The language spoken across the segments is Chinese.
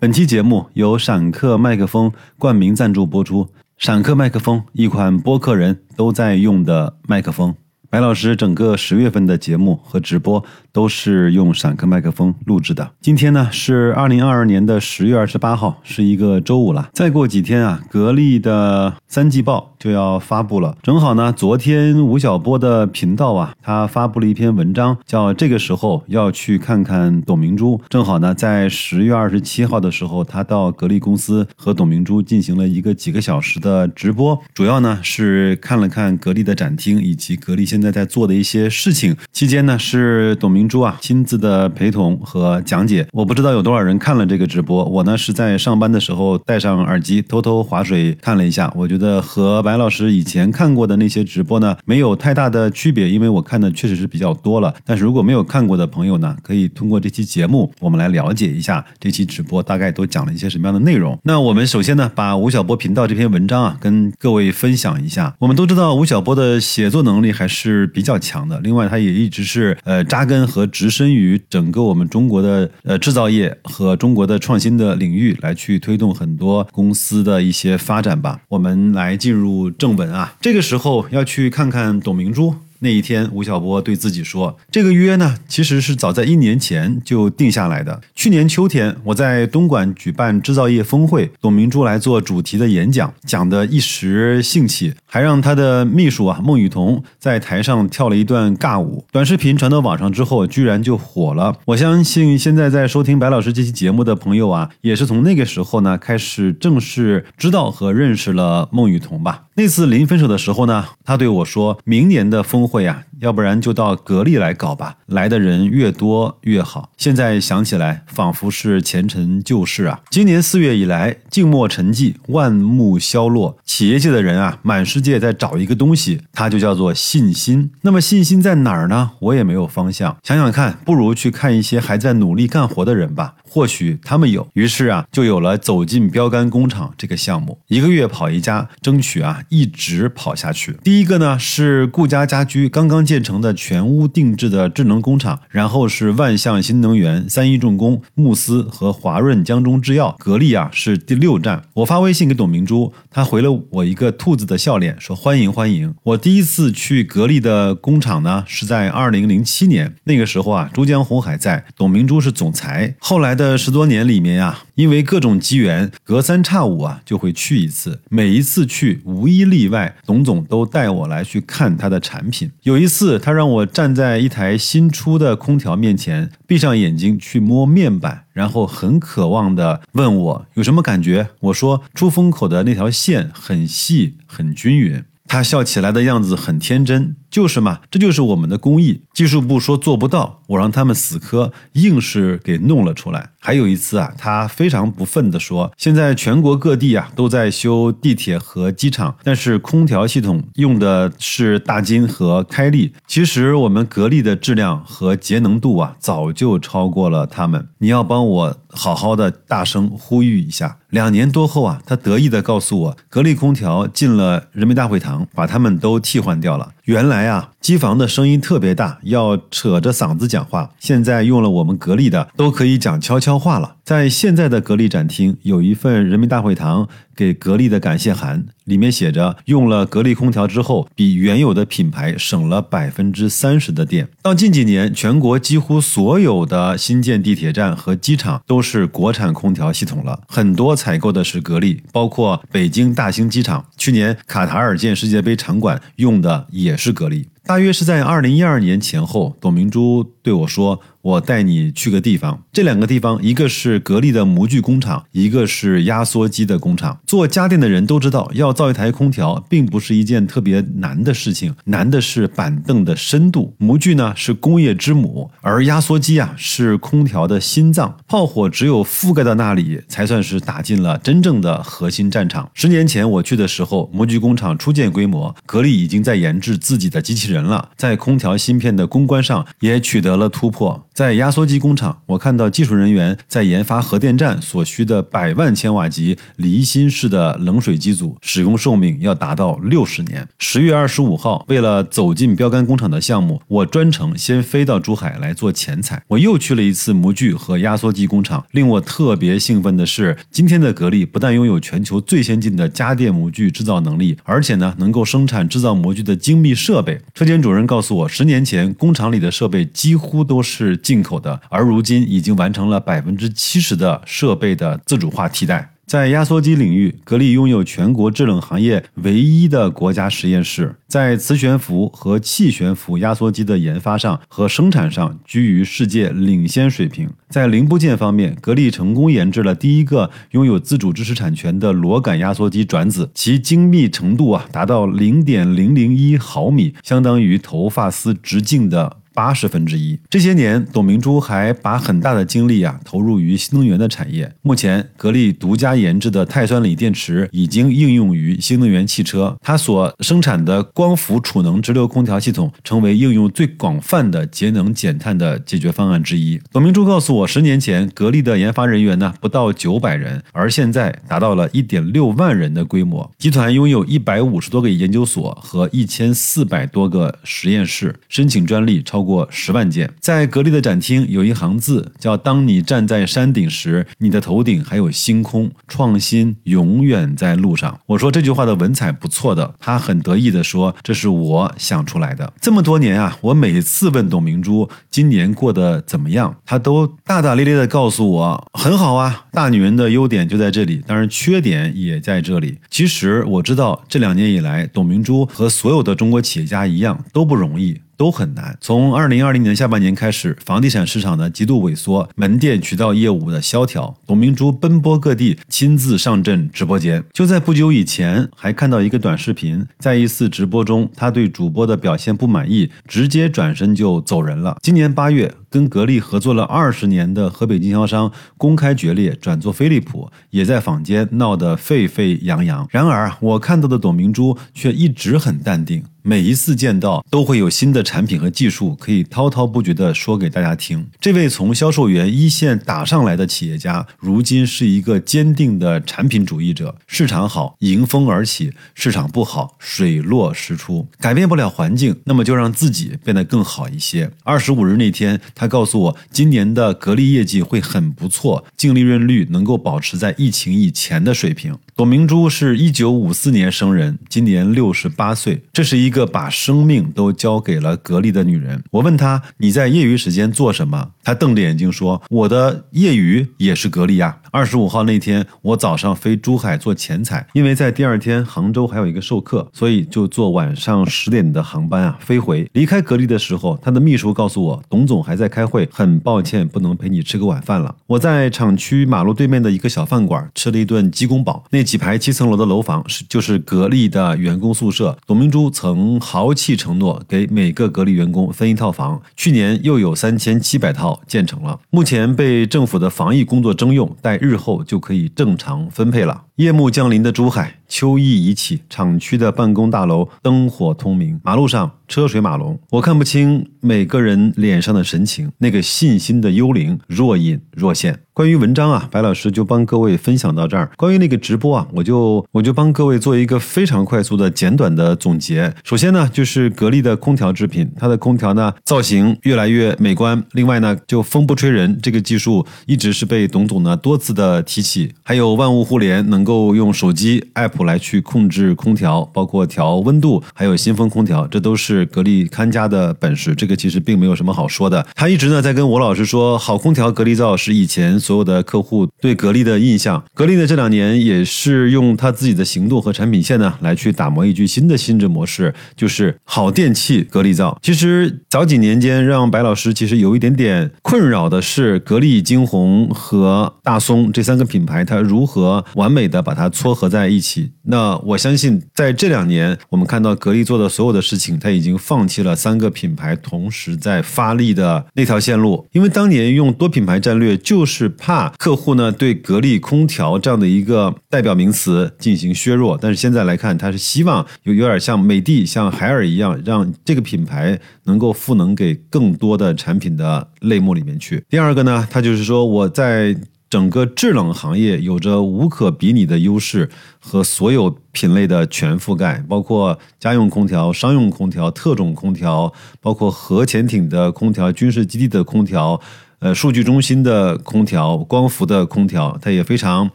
本期节目由闪客麦克风冠名赞助播出。闪客麦克风，一款播客人都在用的麦克风。白老师整个十月份的节目和直播都是用闪客麦克风录制的。今天呢是二零二二年的十月二十八号，是一个周五了。再过几天啊，格力的三季报就要发布了。正好呢，昨天吴晓波的频道啊，他发布了一篇文章，叫“这个时候要去看看董明珠”。正好呢，在十月二十七号的时候，他到格力公司和董明珠进行了一个几个小时的直播，主要呢是看了看格力的展厅以及格力现在在做的一些事情。期间呢，是董明珠啊亲自的陪同和讲解。我不知道有多少人看了这个直播，我呢是在上班的时候戴上耳机偷偷划水看了一下。我觉得和白老师以前看过的那些直播呢没有太大的区别，因为我看的确实是比较多了。但是如果没有看过的朋友呢，可以通过这期节目，我们来了解一下这期直播大概都讲了一些什么样的内容。那我们首先呢，把吴晓波频道这篇文章啊跟各位分享一下。我们都知道吴晓波的写作能力还是比较强的，另外他也一直是呃扎根和植身于整个我们中国的呃制造业和中国的创新的领域，来去推动很多公司的一些发展吧。我们来进入正文啊，这个时候要去看看董明珠。那一天，吴晓波对自己说：“这个约呢，其实是早在一年前就定下来的。去年秋天，我在东莞举办制造业峰会，董明珠来做主题的演讲，讲的一时兴起，还让他的秘书啊孟雨桐在台上跳了一段尬舞。短视频传到网上之后，居然就火了。我相信现在在收听白老师这期节目的朋友啊，也是从那个时候呢开始正式知道和认识了孟雨桐吧。那次临分手的时候呢，他对我说：明年的峰。”会啊，要不然就到格力来搞吧，来的人越多越好。现在想起来，仿佛是前尘旧事啊。今年四月以来，静默沉寂，万木萧落，企业界的人啊，满世界在找一个东西，它就叫做信心。那么信心在哪儿呢？我也没有方向。想想看，不如去看一些还在努力干活的人吧。或许他们有，于是啊，就有了走进标杆工厂这个项目。一个月跑一家，争取啊一直跑下去。第一个呢是顾家家居刚刚建成的全屋定制的智能工厂，然后是万象新能源、三一重工、慕斯和华润江中制药。格力啊是第六站。我发微信给董明珠，她回了我一个兔子的笑脸，说欢迎欢迎。我第一次去格力的工厂呢是在二零零七年，那个时候啊珠江红还在，董明珠是总裁。后来。的十多年里面呀，因为各种机缘，隔三差五啊就会去一次。每一次去，无一例外，董总都带我来去看他的产品。有一次，他让我站在一台新出的空调面前，闭上眼睛去摸面板，然后很渴望的问我有什么感觉。我说出风口的那条线很细，很均匀。他笑起来的样子很天真。就是嘛，这就是我们的工艺。技术部说做不到，我让他们死磕，硬是给弄了出来。还有一次啊，他非常不忿地说：“现在全国各地啊都在修地铁和机场，但是空调系统用的是大金和开利。其实我们格力的质量和节能度啊，早就超过了他们。你要帮我好好的大声呼吁一下。”两年多后啊，他得意地告诉我，格力空调进了人民大会堂，把他们都替换掉了。原来啊，机房的声音特别大，要扯着嗓子讲话。现在用了我们格力的，都可以讲悄悄话了。在现在的格力展厅，有一份人民大会堂给格力的感谢函，里面写着：用了格力空调之后，比原有的品牌省了百分之三十的电。到近几年，全国几乎所有的新建地铁站和机场都是国产空调系统了，很多采购的是格力，包括北京大兴机场，去年卡塔尔建世界杯场馆用的也。是格力。大约是在二零一二年前后，董明珠对我说：“我带你去个地方。这两个地方，一个是格力的模具工厂，一个是压缩机的工厂。做家电的人都知道，要造一台空调，并不是一件特别难的事情，难的是板凳的深度。模具呢是工业之母，而压缩机啊是空调的心脏。炮火只有覆盖到那里，才算是打进了真正的核心战场。十年前我去的时候，模具工厂初见规模，格力已经在研制自己的机器人。”了，在空调芯片的攻关上也取得了突破。在压缩机工厂，我看到技术人员在研发核电站所需的百万千瓦级离心式的冷水机组，使用寿命要达到六十年。十月二十五号，为了走进标杆工厂的项目，我专程先飞到珠海来做前采。我又去了一次模具和压缩机工厂。令我特别兴奋的是，今天的格力不但拥有全球最先进的家电模具制造能力，而且呢，能够生产制造模具的精密设备。车间主任告诉我，十年前工厂里的设备几乎都是进口的，而如今已经完成了百分之七十的设备的自主化替代。在压缩机领域，格力拥有全国制冷行业唯一的国家实验室，在磁悬浮和气悬浮压缩机的研发上和生产上居于世界领先水平。在零部件方面，格力成功研制了第一个拥有自主知识产权的螺杆压缩机转子，其精密程度啊达到零点零零一毫米，相当于头发丝直径的。八十分之一。这些年，董明珠还把很大的精力啊投入于新能源的产业。目前，格力独家研制的钛酸锂电池已经应用于新能源汽车。它所生产的光伏储能直流空调系统，成为应用最广泛的节能减碳的解决方案之一。董明珠告诉我，十年前格力的研发人员呢不到九百人，而现在达到了一点六万人的规模。集团拥有一百五十多个研究所和一千四百多个实验室，申请专利超。超过十万件，在格力的展厅有一行字叫“当你站在山顶时，你的头顶还有星空”，创新永远在路上。我说这句话的文采不错的，他很得意的说：“这是我想出来的。”这么多年啊，我每次问董明珠今年过得怎么样，她都大大咧咧的告诉我很好啊。大女人的优点就在这里，当然缺点也在这里。其实我知道这两年以来，董明珠和所有的中国企业家一样都不容易。都很难。从二零二零年下半年开始，房地产市场的极度萎缩，门店渠道业务的萧条，董明珠奔波各地，亲自上阵直播间。就在不久以前，还看到一个短视频，在一次直播中，他对主播的表现不满意，直接转身就走人了。今年八月。跟格力合作了二十年的河北经销商公开决裂，转做飞利浦，也在坊间闹得沸沸扬扬。然而，我看到的董明珠却一直很淡定，每一次见到都会有新的产品和技术可以滔滔不绝地说给大家听。这位从销售员一线打上来的企业家，如今是一个坚定的产品主义者。市场好，迎风而起；市场不好，水落石出。改变不了环境，那么就让自己变得更好一些。二十五日那天。他告诉我，今年的格力业绩会很不错，净利润率能够保持在疫情以前的水平。董明珠是一九五四年生人，今年六十八岁，这是一个把生命都交给了格力的女人。我问她：“你在业余时间做什么？”她瞪着眼睛说：“我的业余也是格力呀。”二十五号那天，我早上飞珠海做前采，因为在第二天杭州还有一个授课，所以就坐晚上十点的航班啊飞回。离开格力的时候，他的秘书告诉我，董总还在开会，很抱歉不能陪你吃个晚饭了。我在厂区马路对面的一个小饭馆吃了一顿鸡公煲，那。几排七层楼的楼房是就是格力的员工宿舍。董明珠曾豪气承诺给每个格力员工分一套房，去年又有三千七百套建成了，目前被政府的防疫工作征用，带日后就可以正常分配了。夜幕降临的珠海，秋意已起，厂区的办公大楼灯火通明，马路上车水马龙，我看不清每个人脸上的神情，那个信心的幽灵若隐若现。关于文章啊，白老师就帮各位分享到这儿。关于那个直播啊，我就我就帮各位做一个非常快速的简短的总结。首先呢，就是格力的空调制品，它的空调呢造型越来越美观。另外呢，就风不吹人这个技术一直是被董总呢多次的提起，还有万物互联能够。用手机 app 来去控制空调，包括调温度，还有新风空调，这都是格力看家的本事。这个其实并没有什么好说的。他一直呢在跟我老师说，好空调格力造是以前所有的客户对格力的印象。格力呢这两年也是用他自己的行动和产品线呢来去打磨一句新的心智模式，就是好电器格力造。其实早几年间让白老师其实有一点点困扰的是，格力、惊鸿和大松这三个品牌它如何完美的。把它撮合在一起，那我相信在这两年，我们看到格力做的所有的事情，它已经放弃了三个品牌同时在发力的那条线路。因为当年用多品牌战略，就是怕客户呢对格力空调这样的一个代表名词进行削弱。但是现在来看，它是希望有有点像美的、像海尔一样，让这个品牌能够赋能给更多的产品的类目里面去。第二个呢，它就是说我在。整个制冷行业有着无可比拟的优势和所有品类的全覆盖，包括家用空调、商用空调、特种空调，包括核潜艇的空调、军事基地的空调，呃，数据中心的空调、光伏的空调。它也非常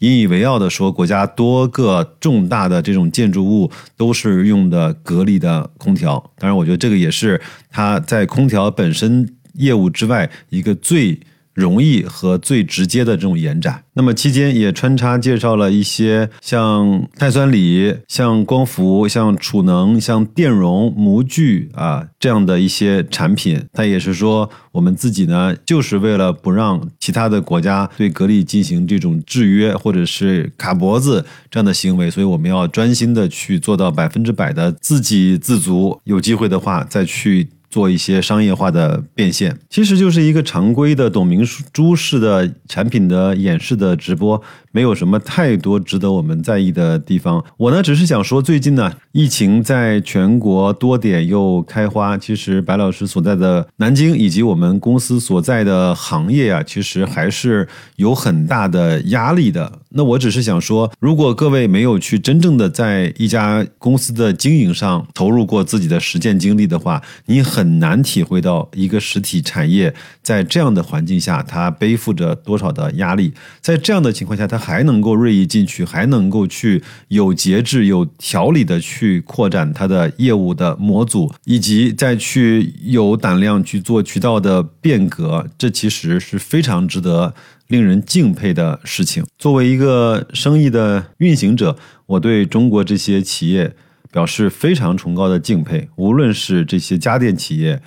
引以为傲的说，国家多个重大的这种建筑物都是用的格力的空调。当然，我觉得这个也是它在空调本身业务之外一个最。容易和最直接的这种延展，那么期间也穿插介绍了一些像碳酸锂、像光伏、像储能、像电容、模具啊这样的一些产品。它也是说，我们自己呢，就是为了不让其他的国家对格力进行这种制约或者是卡脖子这样的行为，所以我们要专心的去做到百分之百的自给自足。有机会的话，再去。做一些商业化的变现，其实就是一个常规的董明珠式的产品的演示的直播。没有什么太多值得我们在意的地方。我呢，只是想说，最近呢，疫情在全国多点又开花。其实白老师所在的南京以及我们公司所在的行业啊，其实还是有很大的压力的。那我只是想说，如果各位没有去真正的在一家公司的经营上投入过自己的实践经历的话，你很难体会到一个实体产业在这样的环境下，它背负着多少的压力。在这样的情况下，它还能够锐意进取，还能够去有节制、有条理的去扩展它的业务的模组，以及再去有胆量去做渠道的变革，这其实是非常值得令人敬佩的事情。作为一个生意的运行者，我对中国这些企业表示非常崇高的敬佩，无论是这些家电企业、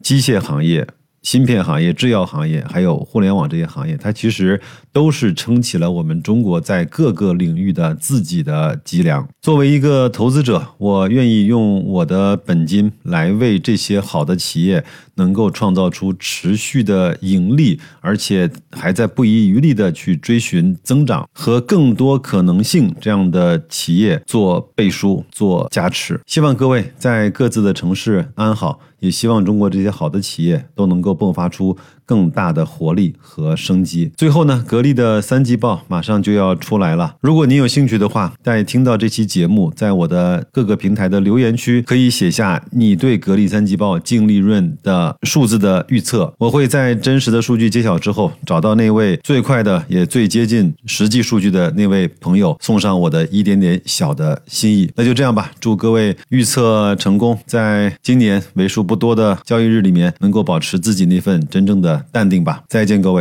机械行业。芯片行业、制药行业，还有互联网这些行业，它其实都是撑起了我们中国在各个领域的自己的脊梁。作为一个投资者，我愿意用我的本金来为这些好的企业能够创造出持续的盈利，而且还在不遗余力的去追寻增长和更多可能性这样的企业做背书、做加持。希望各位在各自的城市安好。也希望中国这些好的企业都能够迸发出更大的活力和生机。最后呢，格力的三季报马上就要出来了。如果您有兴趣的话，在听到这期节目，在我的各个平台的留言区可以写下你对格力三季报净利润的数字的预测。我会在真实的数据揭晓之后，找到那位最快的也最接近实际数据的那位朋友，送上我的一点点小的心意。那就这样吧，祝各位预测成功，在今年为数不。多的交易日里面，能够保持自己那份真正的淡定吧。再见，各位。